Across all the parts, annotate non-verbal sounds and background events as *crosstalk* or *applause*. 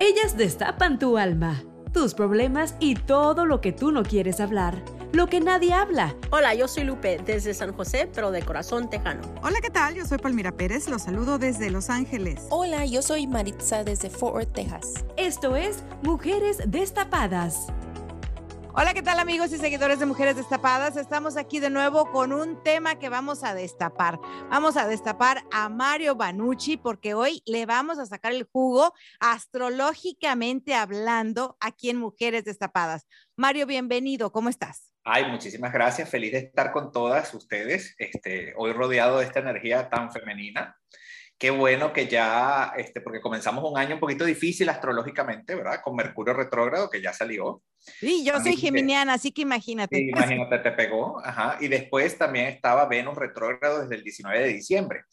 Ellas destapan tu alma, tus problemas y todo lo que tú no quieres hablar, lo que nadie habla. Hola, yo soy Lupe desde San José, pero de corazón tejano. Hola, ¿qué tal? Yo soy Palmira Pérez, los saludo desde Los Ángeles. Hola, yo soy Maritza desde Fort Worth, Texas. Esto es Mujeres Destapadas. Hola, ¿qué tal amigos y seguidores de Mujeres Destapadas? Estamos aquí de nuevo con un tema que vamos a destapar. Vamos a destapar a Mario Banucci porque hoy le vamos a sacar el jugo astrológicamente hablando aquí en Mujeres Destapadas. Mario, bienvenido, ¿cómo estás? Ay, muchísimas gracias, feliz de estar con todas ustedes, este, hoy rodeado de esta energía tan femenina qué bueno que ya, este, porque comenzamos un año un poquito difícil astrológicamente, ¿verdad? Con Mercurio retrógrado, que ya salió. Sí, yo soy geminiana, así que imagínate. Sí, imagínate, te pegó. Ajá. Y después también estaba Venus retrógrado desde el 19 de diciembre.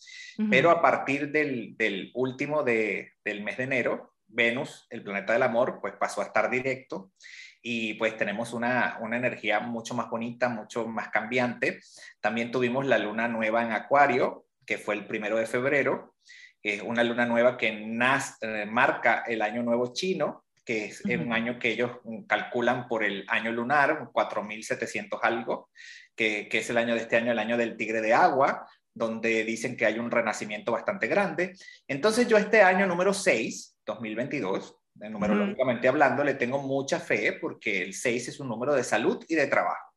Pero a partir del, del último de, del mes de enero, Venus, el planeta del amor, pues pasó a estar directo y pues tenemos una, una, energía mucho más bonita, mucho más cambiante. También tuvimos la luna nueva en Acuario, que fue el primero de febrero, es una luna nueva que eh, marca el año nuevo chino, que es un año que ellos calculan por el año lunar, 4.700 algo, que, que, es el año de este año, el año del tigre de agua, donde dicen que hay un renacimiento bastante grande. Entonces yo este año número 6, 2022, numerológicamente hablando, le tengo mucha fe porque el 6 es un número de salud y de trabajo.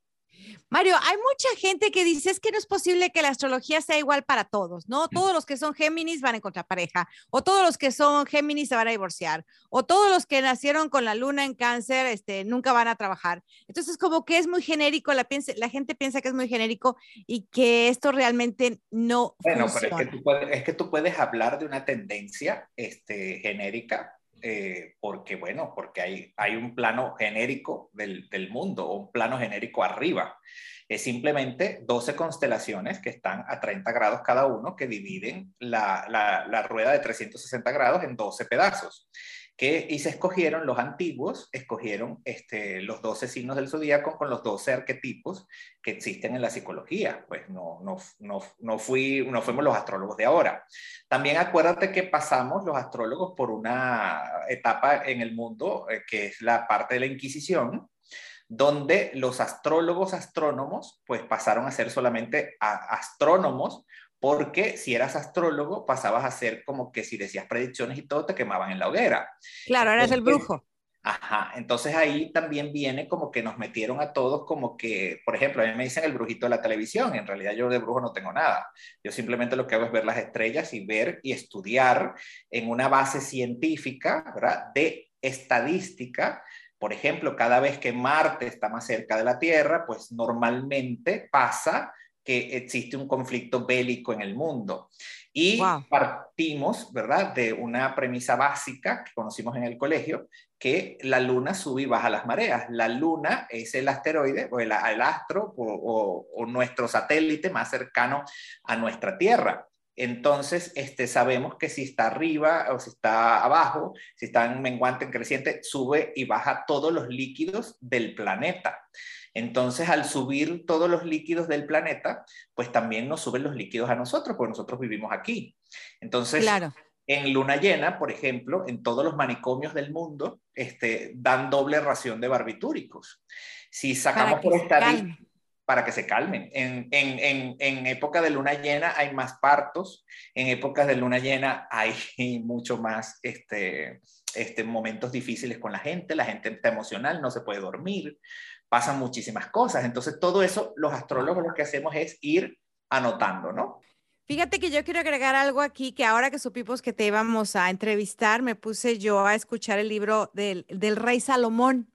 Mario, hay mucha gente que dice es que no es posible que la astrología sea igual para todos, ¿no? Todos los que son Géminis van a encontrar pareja, o todos los que son Géminis se van a divorciar, o todos los que nacieron con la luna en cáncer, este, nunca van a trabajar. Entonces, como que es muy genérico, la, la gente piensa que es muy genérico y que esto realmente no. Bueno, pero es que, tú puedes, es que tú puedes hablar de una tendencia este, genérica eh, porque, bueno, porque hay, hay un plano genérico del, del mundo, un plano genérico arriba. Es simplemente 12 constelaciones que están a 30 grados cada uno, que dividen la, la, rueda de 360 grados en 12 pedazos que, y se escogieron los antiguos, escogieron este, los 12 signos del zodíaco con los 12 arquetipos que existen en la psicología. Pues no, no, no, no, fui, no fuimos los astrólogos de ahora. También acuérdate que pasamos los astrólogos por una etapa en el mundo eh, que es la parte de la Inquisición, donde los astrólogos astrónomos pues pasaron a ser solamente astrónomos porque si eras astrólogo pasabas a ser como que si decías predicciones y todo te quemaban en la hoguera. Claro, eras el brujo. Ajá, entonces ahí también viene como que nos metieron a todos como que, por ejemplo, a mí me dicen el brujito de la televisión, en realidad yo de brujo no tengo nada, yo simplemente lo que hago es ver las estrellas y ver y estudiar en una base científica, ¿verdad? De estadística, por ejemplo, cada vez que Marte está más cerca de la Tierra, pues normalmente pasa que existe un conflicto bélico en el mundo. Y partimos, ¿verdad?, de una premisa básica que conocimos en el colegio, que la luna sube y baja las mareas. La luna es el asteroide o el, astro o, o, nuestro satélite más cercano a nuestra Tierra. Entonces, este, sabemos que si está arriba o si está abajo, si está en menguante, en creciente, sube y baja todos los líquidos del planeta. Entonces, al subir todos los líquidos del planeta, pues también nos suben los líquidos a nosotros, porque nosotros vivimos aquí. Entonces, en luna llena, por ejemplo, en todos los manicomios del mundo, este, dan doble ración de barbitúricos. Si sacamos por esta para que se calmen. En, en, en, época de luna llena hay más partos, en épocas de luna llena hay *laughs* mucho más este, este, momentos difíciles con la gente, la gente está emocional, no se puede dormir, pasan muchísimas cosas. Entonces, todo eso, los astrólogos lo que hacemos es ir anotando, ¿no? Fíjate que yo quiero agregar algo aquí, que ahora que supimos que te íbamos a entrevistar, me puse yo a escuchar el libro del, del rey Salomón.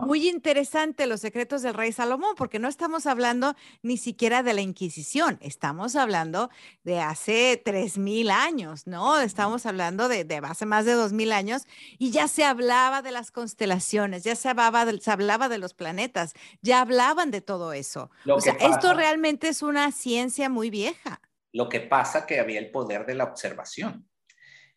Muy interesante los secretos del rey Salomón, porque no estamos hablando ni siquiera de la Inquisición, estamos hablando de hace tres mil años, ¿no? Estamos hablando de, de, hace más de dos mil años y ya se hablaba de las constelaciones, ya se hablaba, de, se hablaba de los planetas, ya hablaban de todo eso. o sea, esto realmente es una ciencia muy vieja. Lo que pasa que había el poder de la observación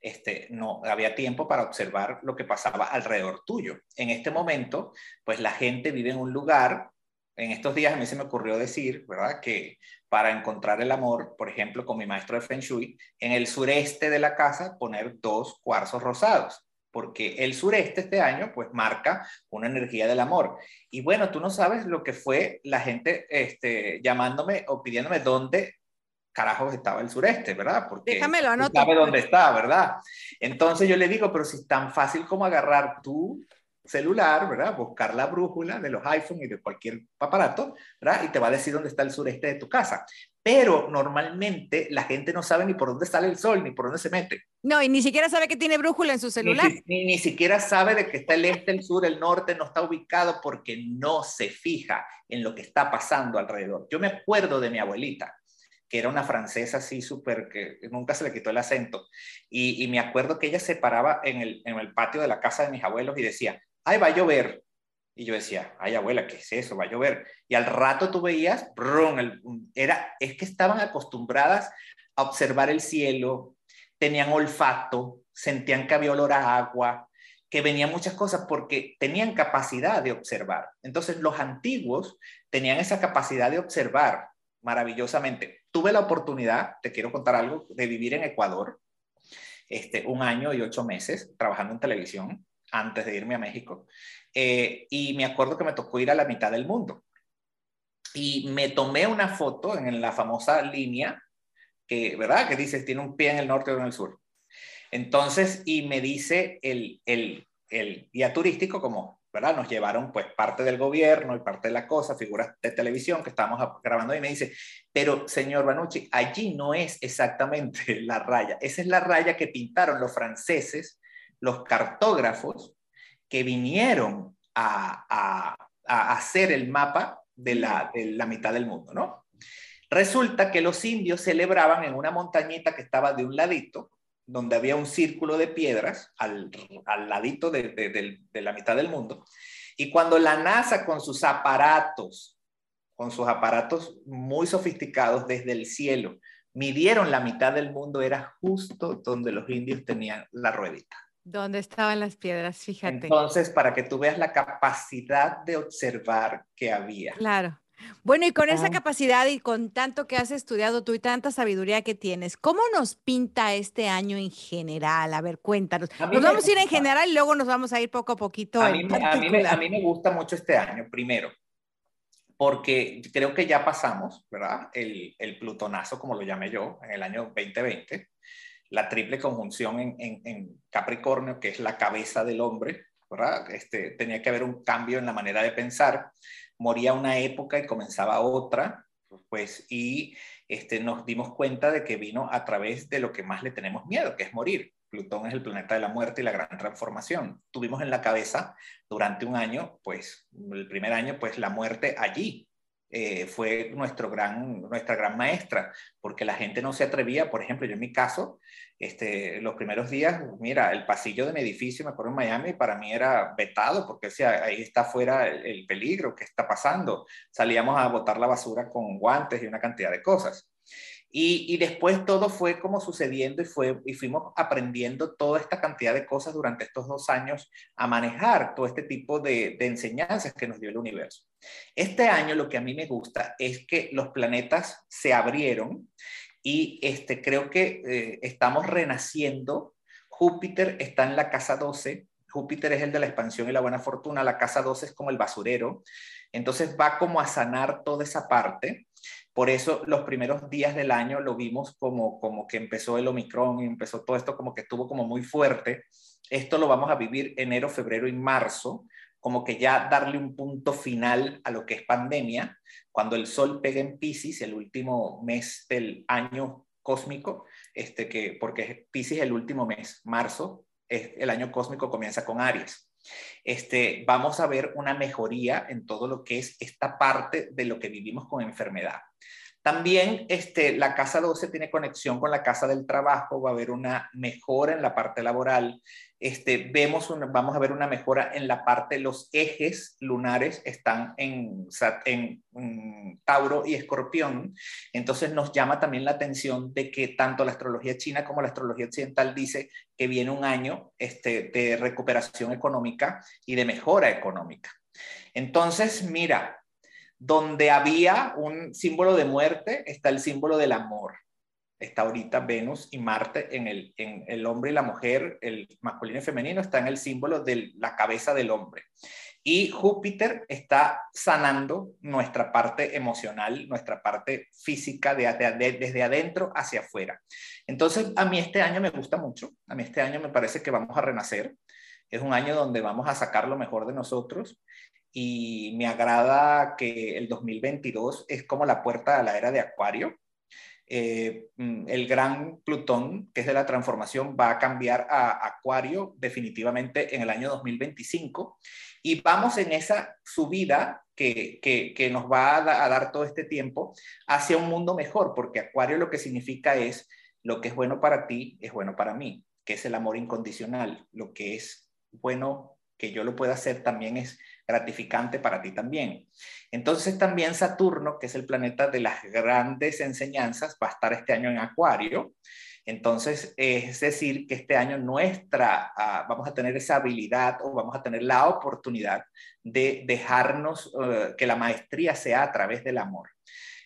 este, no había tiempo para observar lo que pasaba alrededor tuyo. En este momento, pues la gente vive en un lugar, en estos días a mí se me ocurrió decir, ¿verdad? Que para encontrar el amor, por ejemplo, con mi maestro de Feng Shui, en el sureste de la casa poner dos cuarzos rosados. porque el sureste este año pues marca una energía del amor. Y bueno, tú no sabes lo que fue la gente este, llamándome o pidiéndome dónde carajos estaba el sureste, ¿verdad? Porque Déjamelo, anoto. sabe dónde está, ¿verdad? Entonces yo le digo, pero si es tan fácil como agarrar tu celular, ¿verdad? Buscar la brújula de los iPhone y de cualquier aparato, ¿verdad? Y te va a decir dónde está el sureste de tu casa. Pero normalmente la gente no sabe ni por dónde sale el sol, ni por dónde se mete. No, y ni siquiera sabe que tiene brújula en su celular. Ni, ni, siquiera sabe de que está el este, el sur, el norte, no está ubicado porque no se fija en lo que está pasando alrededor. Yo me acuerdo de mi abuelita que era una francesa así súper, que nunca se le quitó el acento. Y, y, me acuerdo que ella se paraba en el, en el patio de la casa de mis abuelos y decía, ay, va a llover. Y yo decía, ay, abuela, ¿qué es eso? Va a llover. Y al rato tú veías, brum, era, es que estaban acostumbradas a observar el cielo, tenían olfato, sentían que había olor a agua, que venían muchas cosas porque tenían capacidad de observar. Entonces los antiguos tenían esa capacidad de observar maravillosamente. Tuve la oportunidad, te quiero contar algo, de vivir en Ecuador, este, un año y ocho meses trabajando en televisión antes de irme a México. Eh, y me acuerdo que me tocó ir a la mitad del mundo. Y me tomé una foto en la famosa línea, que, ¿verdad? Que dice, tiene un pie en el norte o en el sur. Entonces, y me dice el, el, el guía turístico como, Nos llevaron pues parte del gobierno y parte de la cosa, figuras de televisión que estábamos grabando y me dice, pero señor Banucci, allí no es exactamente *laughs* la raya, esa es la raya que pintaron los franceses los cartógrafos que vinieron a, hacer el mapa de la, mitad del mundo, ¿no? Resulta que los indios celebraban en una montañita que estaba de un ladito, donde había un círculo de piedras al, ladito de, de, la mitad del mundo. Y cuando la NASA con sus aparatos, con sus aparatos muy sofisticados desde el cielo, midieron la mitad del mundo, era justo donde los indios tenían la ruedita. ¿Dónde estaban las piedras? Fíjate. Entonces, para que tú veas la capacidad de observar que había. Claro. Bueno, y con esa capacidad y con tanto que has estudiado tú y tanta sabiduría que tienes, ¿cómo nos pinta este año en general? A ver, cuéntanos. Nos vamos a ir en general y luego nos vamos a ir poco a poquito. A, mí, a mí, me, gusta mucho este año, primero, porque creo que ya pasamos, ¿verdad? El, el plutonazo, como lo llamé yo, en el año 2020 la triple conjunción en, Capricornio, que es la cabeza del hombre, ¿verdad? Este, tenía que haber un cambio en la manera de pensar. Moría una época y comenzaba otra, pues, y este, nos dimos cuenta de que vino a través de lo que más le tenemos miedo, que es morir. Plutón es el planeta de la muerte y la gran transformación. Tuvimos en la cabeza durante un año, pues, el primer año, pues, la muerte allí, eh, fue nuestro gran, nuestra gran maestra, porque la gente no se atrevía, por ejemplo, yo en mi caso, este, los primeros días, mira, el pasillo de mi edificio, me acuerdo en Miami, para mí era vetado, porque decía, ahí está fuera el, el peligro, ¿qué está pasando? Salíamos a botar la basura con guantes y una cantidad de cosas. Y, después todo fue como sucediendo y fuimos aprendiendo toda esta cantidad de cosas durante estos dos años a manejar todo este tipo de, enseñanzas que nos dio el universo. Este año lo que a mí me gusta es que los planetas se abrieron y este, creo que eh, estamos renaciendo. Júpiter está en la casa 12. Júpiter es el de la expansión y la buena fortuna. La casa 12 es como el basurero. Entonces va como a sanar toda esa parte. Por eso los primeros días del año lo vimos como, como que empezó el Omicron y empezó todo esto como que estuvo como muy fuerte. Esto lo vamos a vivir enero, febrero y marzo, como que ya darle un punto final a lo que es pandemia, cuando el sol pega en Pisces, el último mes del año cósmico, este que, porque Pisces es el último mes, marzo, es, el año cósmico comienza con Aries este, vamos a ver una mejoría en todo lo que es esta parte de lo que vivimos con enfermedad. También este, la casa 12 tiene conexión con la casa del trabajo, va a haber una mejora en la parte laboral. Este, vemos vamos a ver una mejora en la parte, los ejes lunares están en, en, Tauro y Escorpión. Entonces nos llama también la atención de que tanto la astrología china como la astrología occidental dice que viene un año este, de recuperación económica y de mejora económica. Entonces, mira, donde había un símbolo de muerte, está el símbolo del amor. Está ahorita Venus y Marte en el, en el hombre y la mujer, el masculino y femenino, está en el símbolo de la cabeza del hombre. Y Júpiter está sanando nuestra parte emocional, nuestra parte física desde adentro hacia afuera. Entonces, a mí este año me gusta mucho. A mí este año me parece que vamos a renacer. Es un año donde vamos a sacar lo mejor de nosotros. Y me agrada que el 2022 es como la puerta a la era de Acuario. Eh, mm, el gran Plutón, que es de la transformación, va a cambiar a Acuario definitivamente en el año 2025 y vamos en esa subida que, que, nos va a, dar todo este tiempo hacia un mundo mejor, porque Acuario lo que significa es lo que es bueno para ti es bueno para mí, que es el amor incondicional. Lo que es bueno que yo lo pueda hacer también es gratificante para ti también. Entonces también Saturno, que es el planeta de las grandes enseñanzas, va a estar este año en Acuario entonces, es decir, que este año nuestra, ah, vamos a tener esa habilidad o vamos a tener la oportunidad de dejarnos eh, que la maestría sea a través del amor.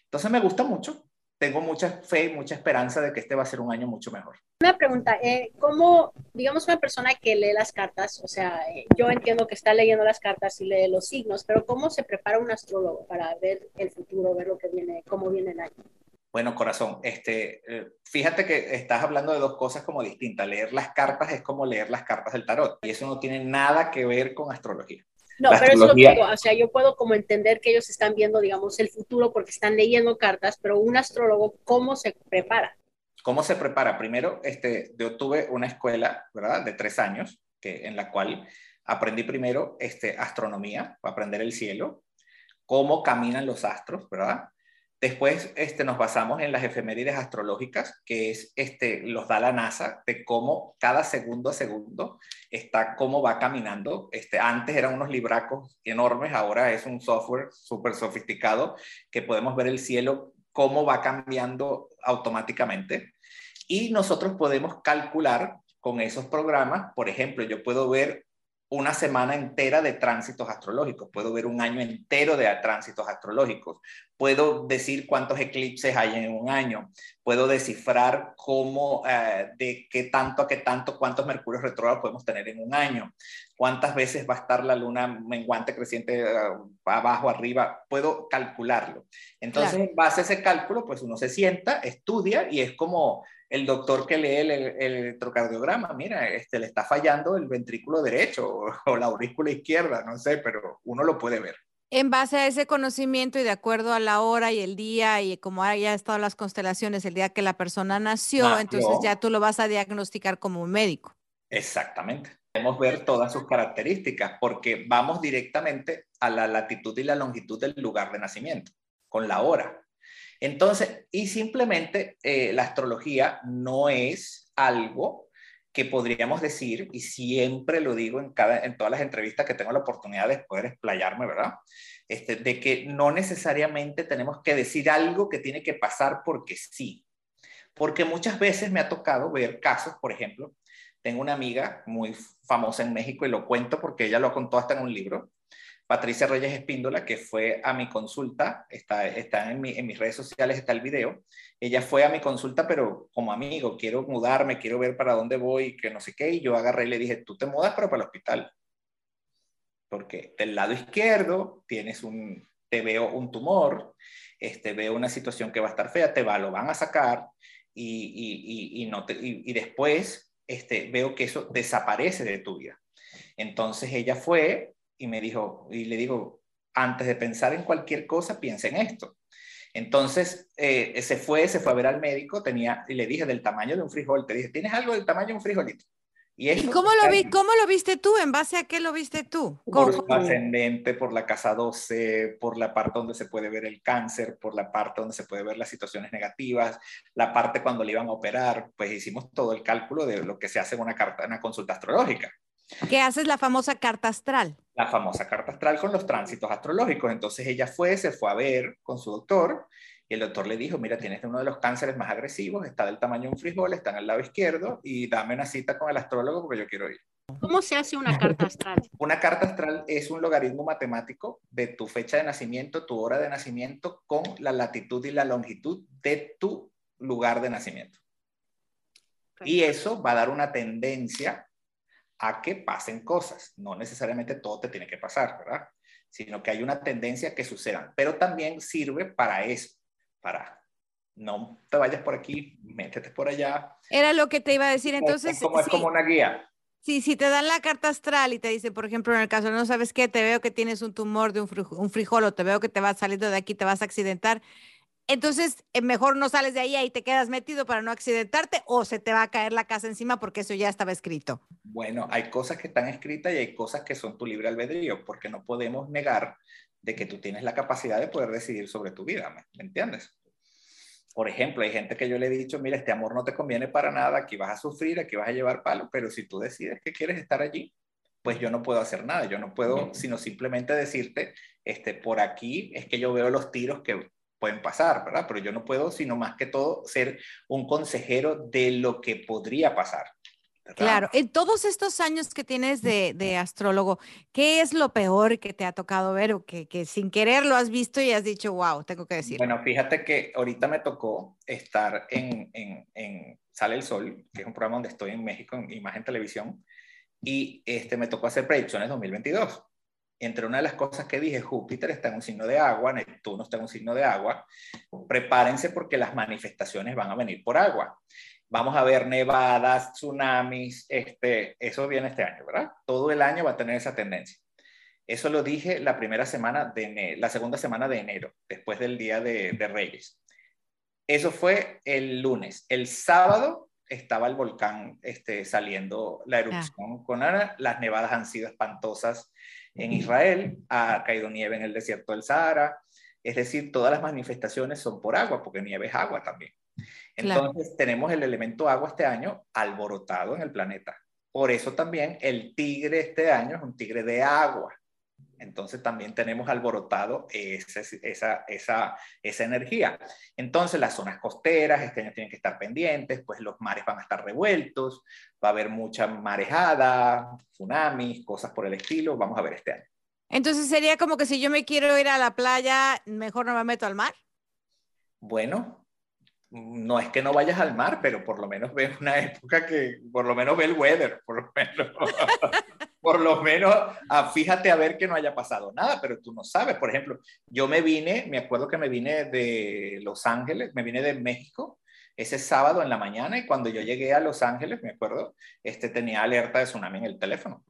Entonces, me gusta mucho. Tengo mucha fe y mucha esperanza de que este va a ser un año mucho mejor. Una pregunta, eh, ¿cómo, digamos, una persona que lee las cartas, o sea, eh, yo entiendo que está leyendo las cartas y lee los signos, pero ¿cómo se prepara un astrólogo para ver el futuro, ver lo que viene, cómo viene el año? Bueno, corazón, este, eh, fíjate que estás hablando de dos cosas como distintas. Leer las cartas es como leer las cartas del tarot y eso no tiene nada que ver con astrología. No, pero eso digo, o sea, yo puedo como entender que ellos están viendo, digamos, el futuro porque están leyendo cartas, pero un astrólogo, ¿cómo se prepara? ¿Cómo se prepara? Primero, este, yo tuve una escuela, ¿verdad? De tres años, que, en la cual aprendí primero este, astronomía, aprender el cielo, cómo caminan los astros, ¿verdad? Después este, nos basamos en las efemérides astrológicas, que es, este, los da la NASA, de cómo cada segundo a segundo está, cómo va caminando. Este, antes eran unos libracos enormes, ahora es un software súper sofisticado que podemos ver el cielo, cómo va cambiando automáticamente. Y nosotros podemos calcular con esos programas, por ejemplo, yo puedo ver una semana entera de tránsitos astrológicos, puedo ver un año entero de tránsitos astrológicos, puedo decir cuántos eclipses hay en un año, puedo descifrar cómo, eh, de qué tanto a qué tanto, cuántos mercurios retrógrados podemos tener en un año, cuántas veces va a estar la luna menguante, creciente, eh, abajo, arriba, puedo calcularlo. Entonces, en base a ese cálculo, pues uno se sienta, estudia y es como el doctor que lee el, electrocardiograma, mira, este, le está fallando el ventrículo derecho o, la aurícula izquierda, no sé, pero uno lo puede ver. En base a ese conocimiento y de acuerdo a la hora y el día y como haya estado las constelaciones el día que la persona nació, entonces ya tú lo vas a diagnosticar como un médico. Exactamente. Podemos ver todas sus características porque vamos directamente a la latitud y la longitud del lugar de nacimiento, con la hora. Entonces, y simplemente eh, la astrología no es algo que podríamos decir, y siempre lo digo en, todas las entrevistas que tengo la oportunidad de poder explayarme, ¿verdad? Este, de que no necesariamente tenemos que decir algo que tiene que pasar porque sí. Porque muchas veces me ha tocado ver casos, por ejemplo, tengo una amiga muy famosa en México y lo cuento porque ella lo contó hasta en un libro, Patricia Reyes Espíndola, que fue a mi consulta, está, está en, mis redes sociales, está el video. Ella fue a mi consulta, pero como amigo, quiero mudarme, quiero ver para dónde voy, que no sé qué, y yo agarré y le dije, tú te mudas, pero para el hospital. Porque del lado izquierdo tienes un, te veo un tumor, este, veo una situación que va a estar fea, te va, lo van a sacar, y, y, y no y, después este, veo que eso desaparece de tu vida. Entonces ella fue, y me dijo, y le digo, antes de pensar en cualquier cosa, piensa en esto. Entonces, eh, se fue, se fue a ver al médico, tenía, y le dije, del tamaño de un frijol, te dije, ¿tienes algo del tamaño de un frijolito? ¿Y, cómo, lo vi, cómo lo viste tú? ¿En base a qué lo viste tú? Por su ascendente, por la casa 12, por la parte donde se puede ver el cáncer, por la parte donde se puede ver las situaciones negativas, la parte cuando le iban a operar, pues hicimos todo el cálculo de lo que se hace en una, carta, en una consulta astrológica. ¿Qué haces la famosa carta astral? La famosa carta astral con los tránsitos astrológicos. Entonces ella fue, se fue a ver con su doctor y el doctor le dijo, mira, tienes uno de los cánceres más agresivos, está del tamaño de un frijol, está en el lado izquierdo y dame una cita con el astrólogo porque yo quiero ir. ¿Cómo se hace una carta astral? Una carta astral es un logaritmo matemático de tu fecha de nacimiento, tu hora de nacimiento con la latitud y la longitud de tu lugar de nacimiento. Y eso va a dar una tendencia a que pasen cosas. No necesariamente todo te tiene que pasar, ¿verdad? Sino que hay una tendencia a que sucedan. Pero también sirve para eso, para no te vayas por aquí, métete por allá. Era lo que te iba a decir. Entonces, es como, es como una guía. Sí, si te dan la carta astral y te dice, por ejemplo, en el caso, no sabes qué, te veo que tienes un tumor de un, un frijol o te veo que te vas saliendo de aquí, te vas a accidentar, entonces, eh, mejor no sales de ahí y te quedas metido para no accidentarte o se te va a caer la casa encima porque eso ya estaba escrito. Bueno, hay cosas que están escritas y hay cosas que son tu libre albedrío, porque no podemos negar de que tú tienes la capacidad de poder decidir sobre tu vida, ¿me, entiendes? Por ejemplo, hay gente que yo le he dicho, mira, este amor no te conviene para nada, aquí vas a sufrir, aquí vas a llevar palo, pero si tú decides que quieres estar allí, pues yo no puedo hacer nada, yo no puedo, sino simplemente decirte, este, por aquí es que yo veo los tiros que pueden pasar, ¿verdad? Pero yo no puedo, sino más que todo, ser un consejero de lo que podría pasar. Claro, en todos estos años que tienes de, astrólogo, ¿qué es lo peor que te ha tocado ver o que, sin querer lo has visto y has dicho, wow, tengo que decir? Bueno, fíjate que ahorita me tocó estar en, en, en Sale el Sol, que es un programa donde estoy en México, en Imagen Televisión, y este, me tocó hacer predicciones 2022 entre una de las cosas que dije, Júpiter está en un signo de agua, Neptuno está en un signo de agua, prepárense porque las manifestaciones van a venir por agua. Vamos a ver nevadas, tsunamis, este, eso viene este año, ¿verdad? Todo el año va a tener esa tendencia. Eso lo dije la primera semana de la segunda semana de enero, después del día de, Reyes. Eso fue el lunes. El sábado estaba el volcán este, saliendo la erupción con Ana. Las nevadas han sido espantosas en Israel, ha caído nieve en el desierto del Sahara, es decir, todas las manifestaciones son por agua, porque nieve es agua también. Entonces tenemos el elemento agua este año alborotado en el planeta. Por eso también el tigre este año es un tigre de agua. Entonces también tenemos alborotado esa, esa, esa, esa, energía. Entonces las zonas costeras este año tienen que estar pendientes, pues los mares van a estar revueltos, va a haber mucha marejada, tsunamis, cosas por el estilo. Vamos a ver este año. Entonces sería como que si yo me quiero ir a la playa, mejor no me meto al mar. Bueno, no es que no vayas al mar, pero por lo menos ve una época que, por lo menos ve el weather, por lo menos. *laughs* por lo menos ah, fíjate a ver que no haya pasado nada, pero tú no sabes. Por ejemplo, yo me vine, me acuerdo que me vine de Los Ángeles, me vine de México ese sábado en la mañana y cuando yo llegué a Los Ángeles, me acuerdo, este tenía alerta de tsunami en el teléfono.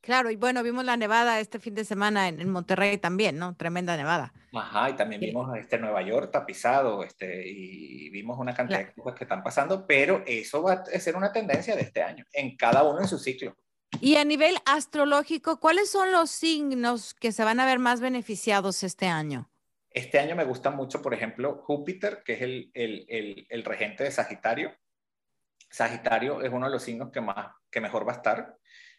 Claro, y bueno, vimos la nevada este fin de semana en, Monterrey también, ¿no? Tremenda nevada. Ajá, y también vimos este Nueva York tapizado, este, y vimos una cantidad de cosas que están pasando, pero eso va a ser una tendencia de este año, en cada uno en su ciclo. Y a nivel astrológico, ¿cuáles son los signos que se van a ver más beneficiados este año? Este año me gusta mucho, por ejemplo, Júpiter, que es el, regente de Sagitario. Sagitario es uno de los signos que mejor va a estar.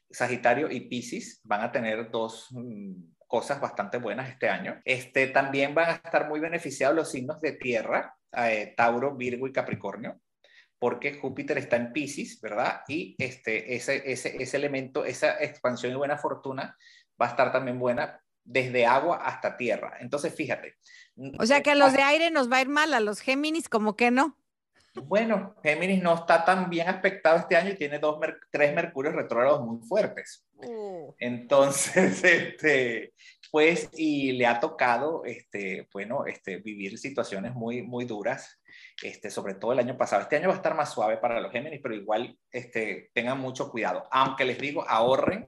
Sagitario y Pisces van a tener dos mm, cosas bastante buenas este año. Este, también van a estar muy beneficiados los signos de tierra, eh, Tauro, Virgo y Capricornio porque Júpiter está en Pisces, ¿verdad? Y este, ese, ese, ese elemento, esa expansión y buena fortuna va a estar también buena desde agua hasta tierra. Entonces, fíjate. O sea que a los de aire nos va a ir mal, a los Géminis como que no. Bueno, Géminis no está tan bien aspectado este año y tiene dos, tres mercurios retrógrados muy fuertes. Uh. Entonces, *laughs* este, pues, y le ha tocado, este, bueno, este, vivir situaciones muy, muy duras este, sobre todo el año pasado. Este año va a estar más suave para los Géminis, pero igual este, tengan mucho cuidado. Aunque les digo, ahorren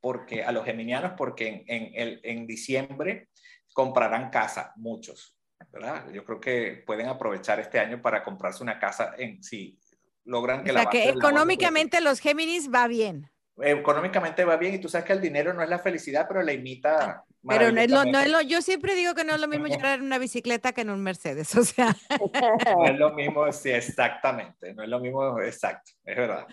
porque, a los geminianos porque en, en, en diciembre comprarán casa, muchos. ¿verdad? Yo creo que pueden aprovechar este año para comprarse una casa en si logran que o sea, que económicamente los Géminis va bien. Económicamente va bien y tú sabes que el dinero no es la felicidad, pero la imita pero no es, lo, no es lo, yo siempre digo que no es lo mismo llegar en una bicicleta que en un Mercedes, *laughs* o sea. No es lo mismo, sí, exactamente, no es lo mismo, exacto, es verdad.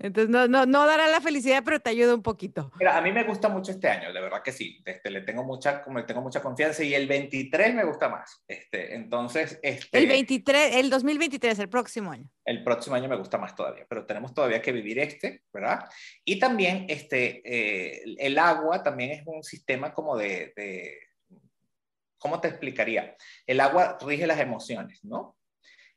Entonces, no, no, no dará la felicidad, pero te ayuda un poquito. Mira, a mí me gusta mucho este año, de verdad que sí. Este, le tengo mucha, como tengo mucha confianza y el 23 me gusta más. Este, entonces, este, el 23, el 2023, el próximo año. El próximo año me gusta más todavía, pero tenemos todavía que vivir este, ¿verdad? Y también, este, eh, el agua también es un sistema como de, de, ¿cómo te explicaría? El agua rige las emociones, ¿no?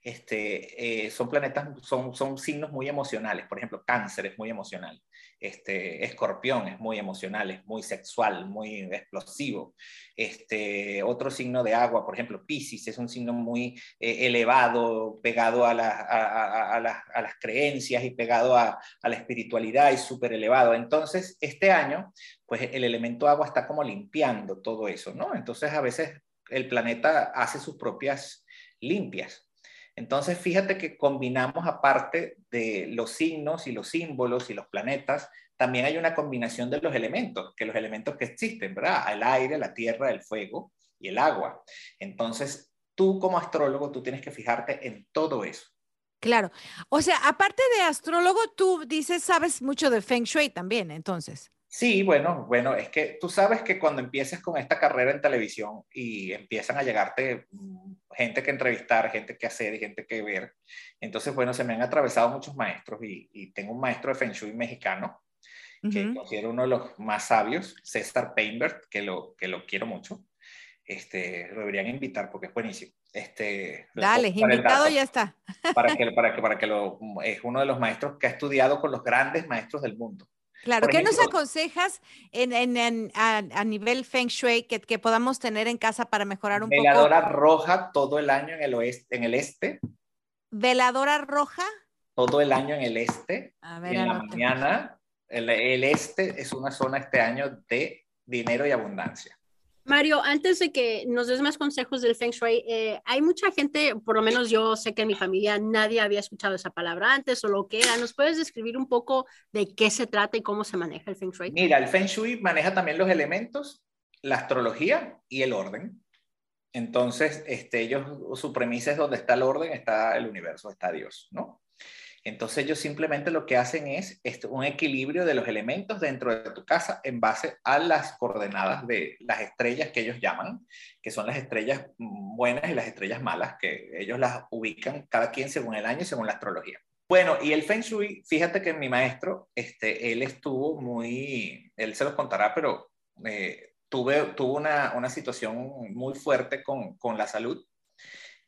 Este, eh, son planetas, son, son signos muy emocionales. Por ejemplo, cáncer es muy emocional. Este, escorpión es muy emocional, es muy sexual, muy explosivo. Este, otro signo de agua, por ejemplo, Pisces, es un signo muy eh, elevado, pegado a, a, a, las creencias y pegado a, la espiritualidad y súper elevado. Entonces, este año, pues el elemento agua está como limpiando todo eso, ¿no? Entonces, a veces el planeta hace sus propias limpias. Entonces, fíjate que combinamos aparte de los signos y los símbolos y los planetas, también hay una combinación de los elementos, que los elementos que existen, ¿verdad? El aire, la tierra, el fuego y el agua. Entonces, tú como astrólogo, tú tienes que fijarte en todo eso. Claro. O sea, aparte de astrólogo, tú dices, sabes mucho de Feng Shui también, entonces. Sí, bueno, bueno, es que tú sabes que cuando empieces con esta carrera en televisión y empiezan a llegarte mm, gente que entrevistar, gente que hacer y gente que ver, entonces, bueno, se me han atravesado muchos maestros y, tengo un maestro de Feng Shui mexicano que considero uno de los más sabios, César Painbert, que lo, que lo quiero mucho. Este, lo deberían invitar porque es buenísimo. Este, Dale, invitado ya está. Para *laughs* que, para que, para que lo, es uno de los maestros que ha estudiado con los grandes maestros del mundo. Claro, ¿qué nos aconsejas en, a, nivel Feng Shui que, que, podamos tener en casa para mejorar un poco? Veladora roja todo el año en el oeste, en el este. Veladora roja. Todo el año en el este. A ver, y en la mañana, el, el este es una zona este año de dinero y abundancia. Mario, antes de que nos des más consejos del Feng Shui, eh, hay mucha gente, por lo menos yo sé que en mi familia nadie había escuchado esa palabra antes o lo que era. ¿Nos puedes describir un poco de qué se trata y cómo se maneja el Feng Shui? Mira, el Feng Shui maneja también los elementos, la astrología y el orden. Entonces, este, ellos, su premisa es donde está el orden, está el universo, está Dios, ¿no? Entonces ellos simplemente lo que hacen es este, un equilibrio de los elementos dentro de tu casa en base a las coordenadas de las estrellas que ellos llaman, que son las estrellas buenas y las estrellas malas, que ellos las ubican cada quien según el año según la astrología. Bueno, y el Feng Shui, fíjate que mi maestro, este, él estuvo muy, él se los contará, pero eh, tuve, tuvo una, una, situación muy fuerte con, con la salud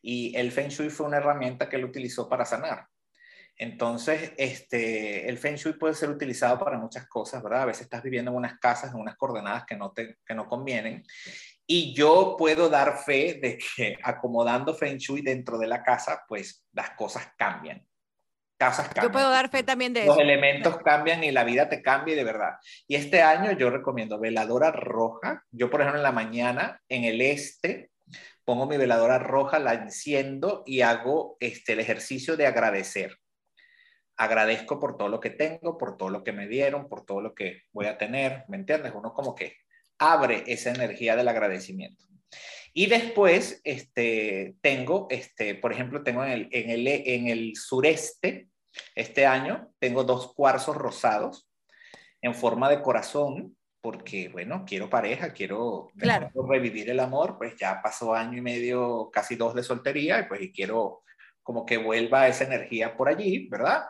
y el Feng Shui fue una herramienta que él utilizó para sanar. Entonces, este, el Feng Shui puede ser utilizado para muchas cosas, ¿verdad? A veces estás viviendo en unas casas, en unas coordenadas que no, te, que no convienen. Y yo puedo dar fe de que acomodando Feng Shui dentro de la casa, pues las cosas cambian. Casas cambian. Yo puedo dar fe también de Los elementos cambian y la vida te cambia de verdad. Y este año yo recomiendo veladora roja. Yo, por ejemplo, en la mañana, en el este, pongo mi veladora roja, la enciendo y hago este, el ejercicio de agradecer agradezco por todo lo que tengo, por todo lo que me dieron, por todo lo que voy a tener, ¿me entiendes? Uno como que abre esa energía del agradecimiento. Y después, este, tengo, este, por ejemplo, tengo en el, en el, en el sureste, este año, tengo dos cuarzos rosados en forma de corazón, porque, bueno, quiero pareja, quiero revivir el amor, pues ya pasó año y medio, casi dos de soltería, y pues y quiero como que vuelva esa energía por allí, ¿verdad?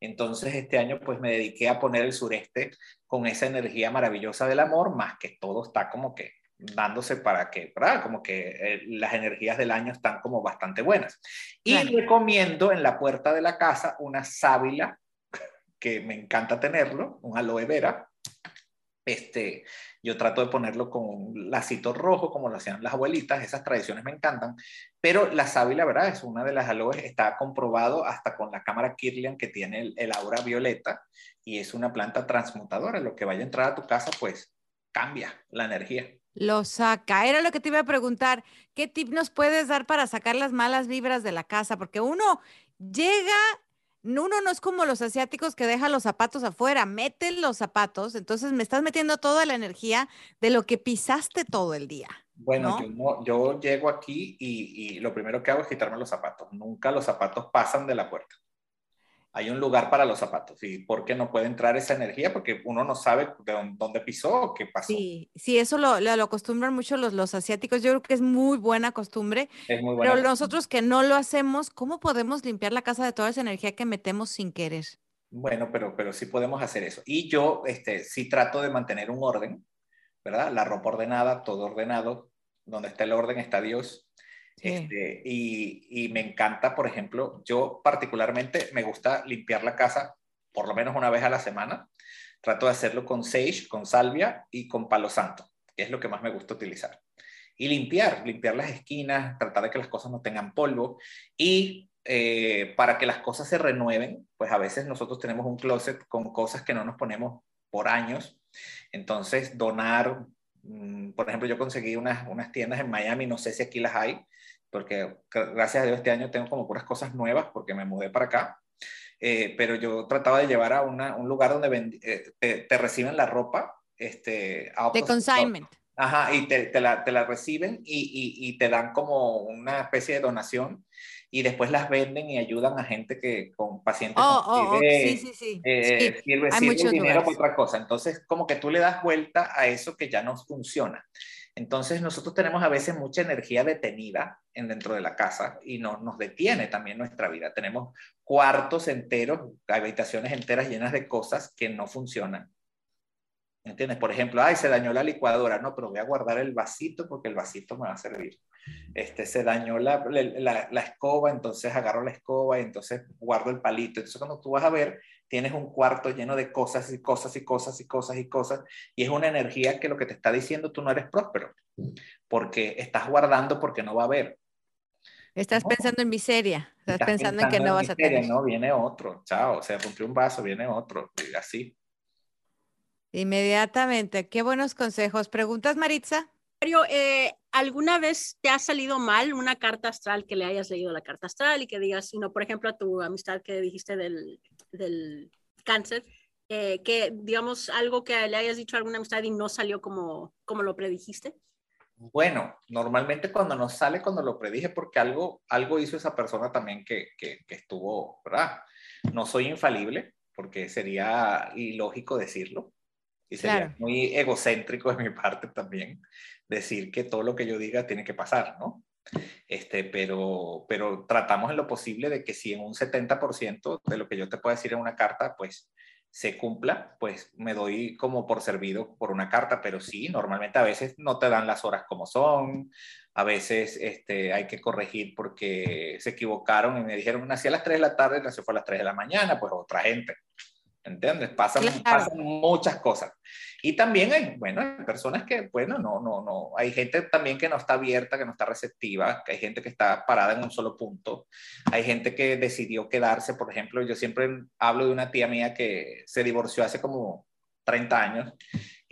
Entonces este año pues me dediqué a poner el sureste con esa energía maravillosa del amor, más que todo está como que dándose para que, ¿verdad? Como que eh, las energías del año están como bastante buenas. Y recomiendo en la puerta de la casa una sábila, que me encanta tenerlo, un aloe vera, este, yo trato de ponerlo con un lacito rojo, como lo hacían las abuelitas, esas tradiciones me encantan, pero la sábila, ¿verdad? Es una de las aloes, está comprobado hasta con la cámara Kirlian que tiene el, aura violeta y es una planta transmutadora. Lo que vaya a entrar a tu casa, pues cambia la energía. Lo saca. Era lo que te iba a preguntar. ¿Qué tip nos puedes dar para sacar las malas vibras de la casa? Porque uno llega uno no es como los asiáticos que dejan los zapatos afuera, meten los zapatos, entonces me estás metiendo toda la energía de lo que pisaste todo el día. Bueno, Yo, yo, llego aquí y, y, lo primero que hago es quitarme los zapatos. Nunca los zapatos pasan de la puerta hay un lugar para los zapatos. ¿Y por qué no puede entrar esa energía? Porque uno no sabe de dónde pisó o qué pasó. Sí, sí, eso lo, lo, acostumbran mucho los, los, asiáticos. Yo creo que es muy buena costumbre. Es muy buena. Pero nosotros que no lo hacemos, ¿cómo podemos limpiar la casa de toda esa energía que metemos sin querer? Bueno, pero, pero sí podemos hacer eso. Y yo este, sí trato de mantener un orden, ¿verdad? La ropa ordenada, todo ordenado. Donde está el orden está Dios. Este, y, me encanta, por ejemplo, yo particularmente me gusta limpiar la casa por lo menos una vez a la semana. Trato de hacerlo con sage, con salvia y con palo santo, que es lo que más me gusta utilizar. Y limpiar, limpiar las esquinas, tratar de que las cosas no tengan polvo. Y eh, para que las cosas se renueven, pues a veces nosotros tenemos un closet con cosas que no nos ponemos por años. Entonces, donar, por ejemplo, yo conseguí unas, unas tiendas en Miami, no sé si aquí las hay, porque gracias a Dios este año tengo como puras cosas nuevas porque me mudé para acá. Eh, pero yo trataba de llevar a un lugar donde eh, te, reciben la ropa. Este, de consignment. Ajá, y te, te, la, te la, reciben y, y, y, te dan como una especie de donación y después las venden y ayudan a gente que con pacientes oh, oh, oh sí, sí, sí. Eh, sirve, sirve dinero para otra cosa. Entonces, como que tú le das vuelta a eso que ya no funciona. Entonces nosotros tenemos a veces mucha energía detenida en dentro de la casa y no, nos detiene también nuestra vida. Tenemos cuartos enteros, habitaciones enteras llenas de cosas que no funcionan. ¿Entiendes? Por ejemplo, ay, se dañó la licuadora, no, pero voy a guardar el vasito porque el vasito me va a servir. Este, se dañó la, la, la escoba, entonces agarro la escoba y entonces guardo el palito. Entonces cuando tú vas a ver, tienes un cuarto lleno de cosas y cosas y cosas y cosas y cosas, y es una energía que lo que te está diciendo tú no eres próspero, porque estás guardando porque no va a haber. Estás pensando en miseria, estás, pensando, en que no vas a tener. No, viene otro, chao, se rompió un vaso, viene otro, y así. Inmediatamente, qué buenos consejos. ¿Preguntas, Maritza? Mario, eh, ¿alguna vez te ha salido mal una carta astral que le hayas leído la carta astral y que digas, sino por ejemplo a tu amistad que dijiste del, del cáncer, eh, que digamos algo que le hayas dicho a alguna amistad y no salió como, como lo predijiste? Bueno, normalmente cuando no sale, cuando lo predije, porque algo, algo hizo esa persona también que, que, que estuvo, ¿verdad? No soy infalible, porque sería ilógico decirlo. Y sería muy egocéntrico de mi parte también decir que todo lo que yo diga tiene que pasar, ¿no? Este, pero, pero tratamos en lo posible de que si en un 70% de lo que yo te puedo decir en una carta, pues se cumpla, pues me doy como por servido por una carta, pero sí, normalmente a veces no te dan las horas como son, a veces este, hay que corregir porque se equivocaron y me dijeron, nací a las 3 de la tarde, nació fue a las 3 de la mañana, pues otra gente. ¿Entiendes? Pasan, pasan, muchas cosas. Y también hay, bueno, hay personas que, bueno, no, no, no, hay gente también que no está abierta, que no está receptiva, que hay gente que está parada en un solo punto, hay gente que decidió quedarse, por ejemplo, yo siempre hablo de una tía mía que se divorció hace como 30 años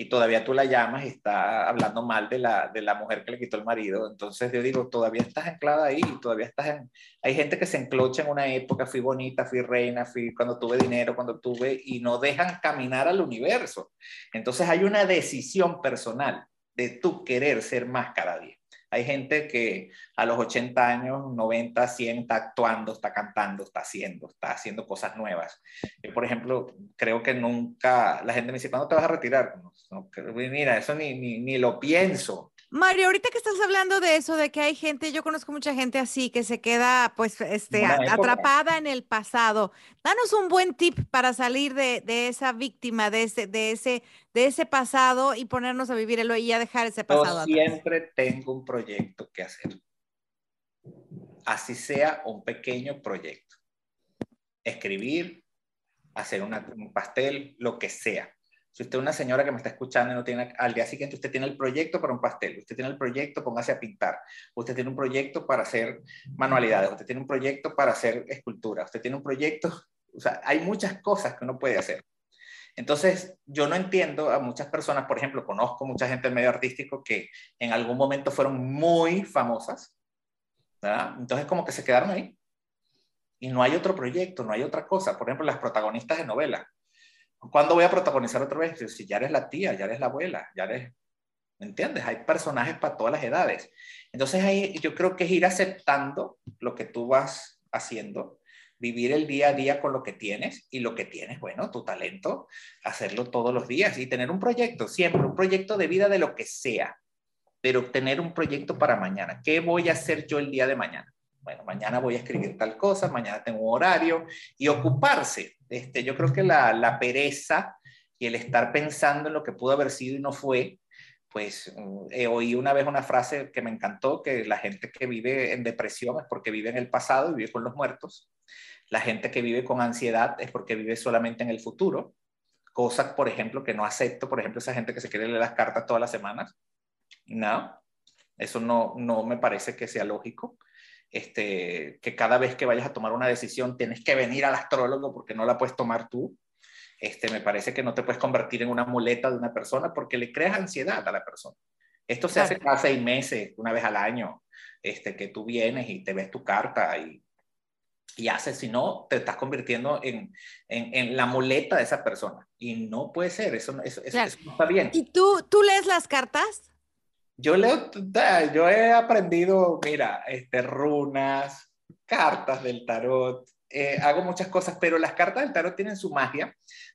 y todavía tú la llamas y está hablando mal de la, de la mujer que le quitó el marido. Entonces yo digo, todavía estás anclada ahí, todavía estás en... Hay gente que se enclocha en una época, fui bonita, fui reina, fui cuando tuve dinero, cuando tuve, y no dejan caminar al universo. Entonces hay una decisión personal de tú querer ser más cada día. Hay gente que a los 80 años, 90, 100 está actuando, está cantando, está haciendo, está haciendo cosas nuevas. Yo, por ejemplo, creo que nunca, la gente me dice, ¿cuándo te vas a retirar? mira, eso ni, ni, ni lo pienso. Mario, ahorita que estás hablando de eso, de que hay gente, yo conozco mucha gente así que se queda pues este, atrapada en el pasado. Danos un buen tip para salir de, de, esa víctima, de ese, de, ese, de ese pasado y ponernos a vivir el hoy y ya dejar ese pasado. Yo siempre tengo un proyecto que hacer. Así sea un pequeño proyecto. Escribir, hacer un pastel, lo que sea si usted es una señora que me está escuchando y no tiene, al día siguiente usted tiene el proyecto para un pastel, usted tiene el proyecto, póngase a pintar, usted tiene un proyecto para hacer manualidades, usted tiene un proyecto para hacer escultura, usted tiene un proyecto, o sea, hay muchas cosas que uno puede hacer. Entonces, yo no entiendo a muchas personas, por ejemplo, conozco mucha gente del medio artístico que en algún momento fueron muy famosas, ¿verdad? Entonces, como que se quedaron ahí. Y no hay otro proyecto, no hay otra cosa. Por ejemplo, las protagonistas de novelas ¿Cuándo voy a protagonizar otra vez? Si ya eres la tía, ya eres la abuela, ya eres... ¿Me entiendes? Hay personajes para todas las edades. Entonces ahí yo creo que es ir aceptando lo que tú vas haciendo, vivir el día a día con lo que tienes y lo que tienes, bueno, tu talento, hacerlo todos los días y tener un proyecto, siempre un proyecto de vida de lo que sea, pero tener un proyecto para mañana. ¿Qué voy a hacer yo el día de mañana? Bueno, mañana voy a escribir tal cosa, mañana tengo un horario y ocuparse este, yo creo que la, pereza y el estar pensando en lo que pudo haber sido y no fue, pues eh, oí una vez una frase que me encantó, que la gente que vive en depresión es porque vive en el pasado y vive con los muertos. La gente que vive con ansiedad es porque vive solamente en el futuro. Cosas, por ejemplo, que no acepto, por ejemplo, esa gente que se quiere leer las cartas todas las semanas. No, eso no, no me parece que sea lógico. Este, que cada vez que vayas a tomar una decisión tienes que venir al astrólogo porque no la puedes tomar tú. Este, me parece que no te puedes convertir en una muleta de una persona porque le creas ansiedad a la persona. Esto se hace cada seis meses, una vez al año, este, que tú vienes y te ves tu carta y, y haces, si no, te estás convirtiendo en, en, la muleta de esa persona. Y no puede ser, eso, eso, eso, no está bien. ¿Y tú, tú lees las cartas? Yo leo, yo he aprendido, mira, este, runas, cartas del tarot, eh, hago muchas cosas, pero las cartas del tarot tienen su magia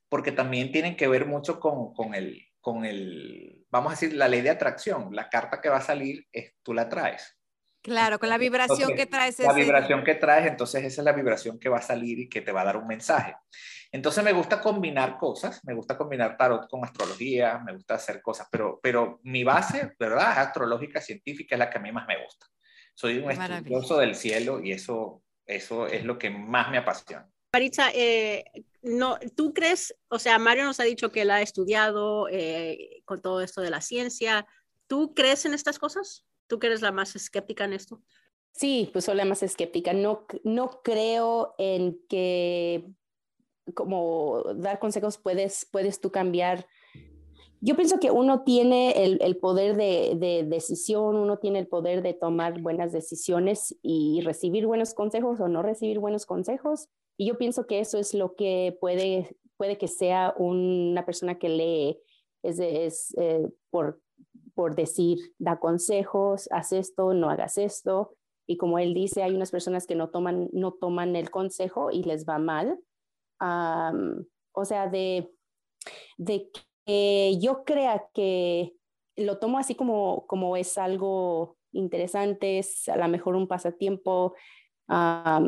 porque también tienen que ver mucho con, con, el, con el, vamos a decir, la ley de atracción. La carta que va a salir, es, tú la traes. Claro, con la vibración que traes. La vibración que traes, entonces esa es la vibración que va a salir y que te va a dar un mensaje. Entonces me gusta combinar cosas, me gusta combinar tarot con astrología, me gusta hacer cosas, pero, pero mi base, ¿verdad? Astrológica, científica, es la que a mí más me gusta. Soy un estudioso del cielo y eso eso es lo que más me apasiona. Maritza, eh, no, ¿tú crees, o sea, Mario nos ha dicho que él ha estudiado eh, con todo esto de la ciencia, ¿tú crees en estas cosas? ¿Tú que eres la más escéptica en esto? Sí, pues soy la más escéptica. No, no creo en que como dar consejos puedes, puedes tú cambiar yo pienso que uno tiene el, poder de, decisión, uno tiene el poder de tomar buenas decisiones y recibir buenos consejos o no recibir buenos consejos. Y yo pienso que eso es lo que puede, puede que sea una persona que lee, es, es eh, por, por decir, da consejos, haz esto, no hagas esto. Y como él dice, hay unas personas que no toman, no toman el consejo y les va mal. O sea, de, de eh, yo crea que lo tomo así como, como es algo interesante, es a lo mejor un pasatiempo,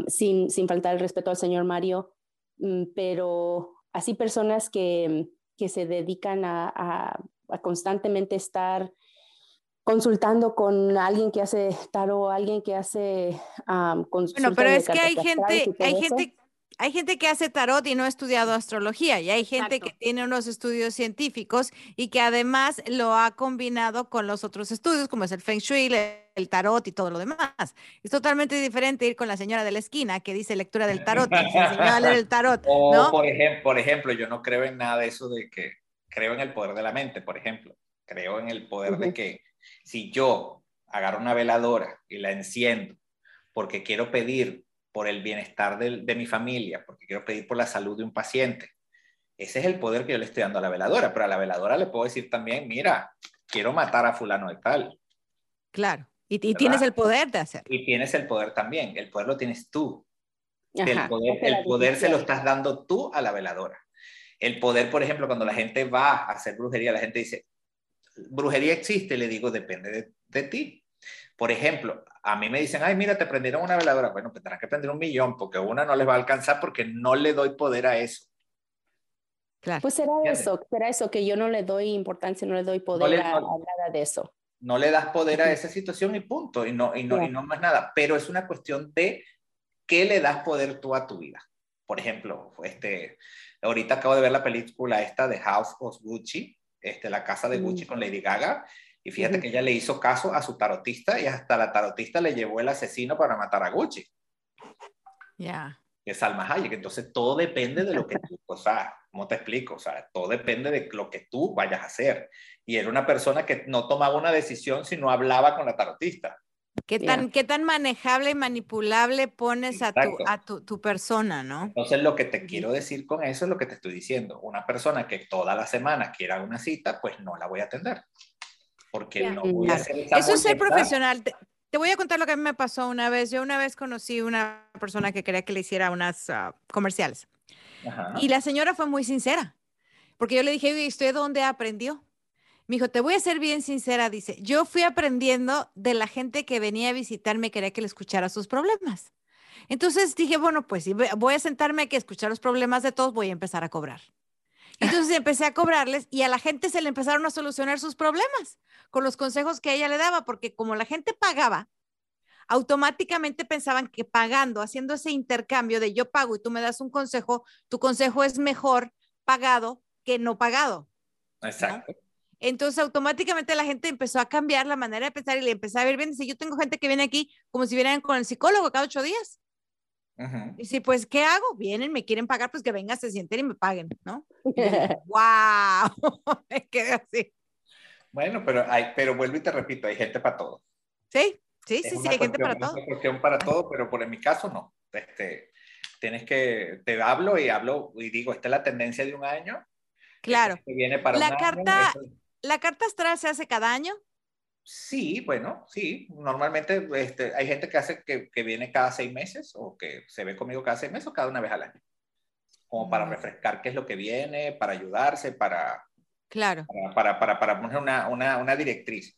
sin, sin faltar el respeto al señor Mario, mm, pero así personas que, que se dedican a, a, constantemente estar consultando con alguien que hace tarot, alguien que hace um, Bueno, pero es que hay gente, hay gente hay gente que hace tarot y no ha estudiado astrología y hay gente que tiene unos estudios científicos y que además lo ha combinado con los otros estudios como es el Feng Shui, el tarot y todo lo demás. Es totalmente diferente ir con la señora de la esquina que dice lectura del tarot, que se a leer el tarot. *laughs* ¿no? por, ejemplo, por ejemplo, yo no creo en nada de eso de que creo en el poder de la mente, por ejemplo. Creo en el poder de que si yo agarro una veladora y la enciendo porque quiero pedir por el bienestar de, mi familia, porque quiero pedir por la salud de un paciente. Ese es el poder que yo le estoy dando a la veladora, pero a la veladora le puedo decir también, mira, quiero matar a fulano de tal. Claro, y, tienes el poder de hacerlo. Y tienes el poder también, el poder lo tienes tú. el poder, el poder se lo estás dando tú a la veladora. El poder, por ejemplo, cuando la gente va a hacer brujería, la gente dice, brujería existe, le digo, depende de, de ti. Por ejemplo, a mí me dicen, ay, mira, te prendieron una veladora. Bueno, pues tendrás que prender un millón porque una no les va a alcanzar porque no le doy poder a eso. Claro. Pues será eso, será eso, que yo no le doy importancia, no le doy poder a, nada de eso. No le das poder a esa situación y punto, y no, y no, y no más nada. Pero es una cuestión de qué le das poder tú a tu vida. Por ejemplo, este, ahorita acabo de ver la película esta de House of Gucci, este, la casa de Gucci mm. con Lady Gaga, y fíjate que ella le hizo caso a su tarotista y hasta la tarotista le llevó el asesino para matar a Gucci. Ya. Que es Salma Hayek. Entonces todo depende de lo que tú, o sea, ¿cómo te explico? O sea, todo depende de lo que tú vayas a hacer. Y era una persona que no tomaba una decisión si no hablaba con la tarotista. ¿Qué tan, ¿Qué tan manejable y manipulable pones a, tu, a tu, tu, persona, no? Entonces, lo que te quiero decir con eso es lo que te estoy diciendo. Una persona que toda la semana quiera una cita, pues no la voy a atender porque no voy a hacer Eso es ser profesional. Te, voy a contar lo que a mí me pasó una vez. Yo una vez conocí una persona que quería que le hiciera unas ah, comerciales. Y la señora fue muy sincera, porque yo le dije, ¿y usted dónde aprendió? Me dijo, te voy a ser bien sincera, dice, yo fui aprendiendo de la gente que venía a visitarme, quería que le escuchara sus problemas. Entonces dije, bueno, pues si voy a sentarme aquí a escuchar los problemas de todos, voy a empezar a cobrar. Entonces empecé a cobrarles y a la gente se le empezaron a solucionar sus problemas con los consejos que ella le daba, porque como la gente pagaba, automáticamente pensaban que pagando, haciendo ese intercambio de yo pago y tú me das un consejo, tu consejo es mejor pagado que no pagado. Exacto. Entonces automáticamente la gente empezó a cambiar la manera de pensar y le empezó a ver bien. Dice, yo tengo gente que viene aquí como si vinieran con el psicólogo cada ocho días. Y si, pues, ¿qué hago? Vienen, me quieren pagar, pues que vengan, se sienten y me paguen, ¿no? ¡Wow! *laughs* *laughs* me quedé así. Bueno, pero, hay, pero vuelvo y te repito, hay gente para todo. Sí, sí, sí, sí, hay gente para todo. Es una cuestión para todo, pero por en mi caso no. Este, tienes que, te hablo y hablo y digo, esta es la tendencia de un año. Claro. viene para la carta, ¿La carta astral se hace cada año? Sí, bueno, sí. Normalmente este, hay gente que hace que, que, viene cada seis meses o que se ve conmigo cada seis meses o cada una vez al año. Como para mm. refrescar qué es lo que viene, para ayudarse, para... Claro. Para, para, para, poner una, una, una directriz.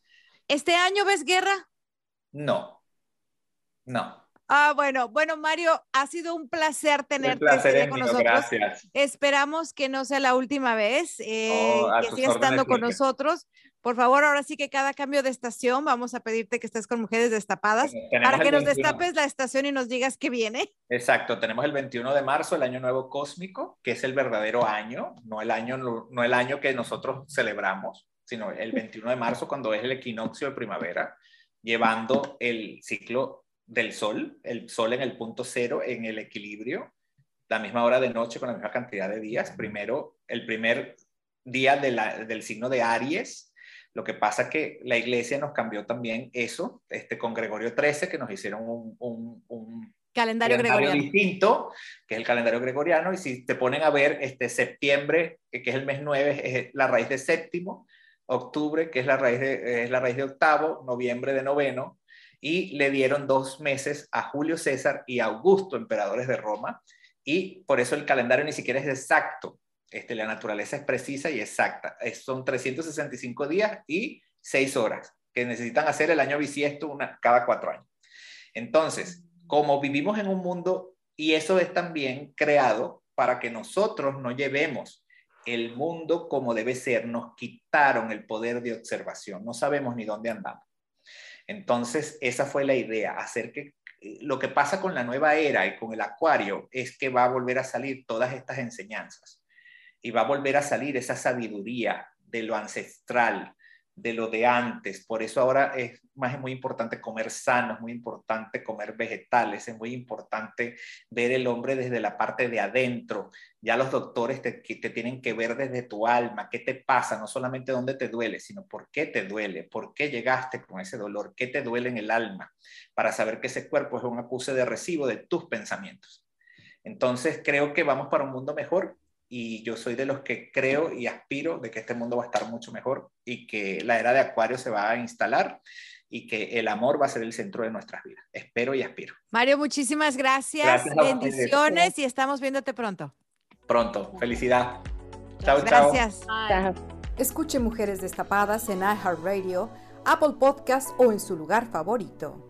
¿Este año ves guerra? No. No. Ah, bueno, bueno, Mario, ha sido un placer tenerte con nosotros. Gracias. Esperamos que no sea la última vez, eh, que sigas estando con nosotros. Por favor, ahora sí que cada cambio de estación vamos a pedirte que estés con mujeres destapadas para que nos destapes la estación y nos digas qué viene. Exacto, tenemos el 21 de marzo, el Año Nuevo Cósmico, que es el verdadero año, no el año, no el año que nosotros celebramos, sino el 21 de marzo cuando es el equinoccio de primavera, llevando el ciclo del Sol, el Sol en el punto cero, en el equilibrio, la misma hora de noche con la misma cantidad de días. Primero, el primer día del signo de Aries. Lo que pasa que la iglesia nos cambió también eso, este, con Gregorio XIII, que nos hicieron un, calendario, gregoriano distinto, que es el calendario gregoriano. Y si te ponen a ver, este septiembre, que es el mes 9, es la raíz de séptimo, octubre, que es la raíz de, es la raíz de octavo, noviembre de noveno, y le dieron dos meses a Julio César y Augusto, emperadores de Roma, y por eso el calendario ni siquiera es exacto. Este, la naturaleza es precisa y exacta. son 365 días y 6 horas que necesitan hacer el año bisiesto cada cuatro años. Entonces, como vivimos en un mundo, y eso es también creado para que nosotros no llevemos el mundo como debe ser, nos quitaron el poder de observación, no sabemos ni dónde andamos. Entonces, esa fue la idea, hacer que eh, lo que pasa con la nueva era y con el acuario es que va a volver a salir todas estas enseñanzas y va a volver a salir esa sabiduría de lo ancestral, de lo de antes. Por eso ahora es más muy importante comer sano, es muy importante comer vegetales, es muy importante ver el hombre desde la parte de adentro. Ya los doctores te, te tienen que ver desde tu alma, qué te pasa, no solamente dónde te duele, sino por qué te duele, por qué llegaste con ese dolor, qué te duele en el alma, para saber que ese cuerpo es un acuse de recibo de tus pensamientos. Entonces creo que vamos para un mundo mejor y yo soy de los que creo y aspiro de que este mundo va a estar mucho mejor y que la era de Acuario se va a instalar y que el amor va a ser el centro de nuestras vidas. Espero y aspiro. Mario, muchísimas gracias. Bendiciones y estamos viéndote pronto. Pronto. Felicidad. Chao, chao. Gracias. Escuche Mujeres Destapadas en iHeartRadio, Apple Podcast o en su lugar favorito.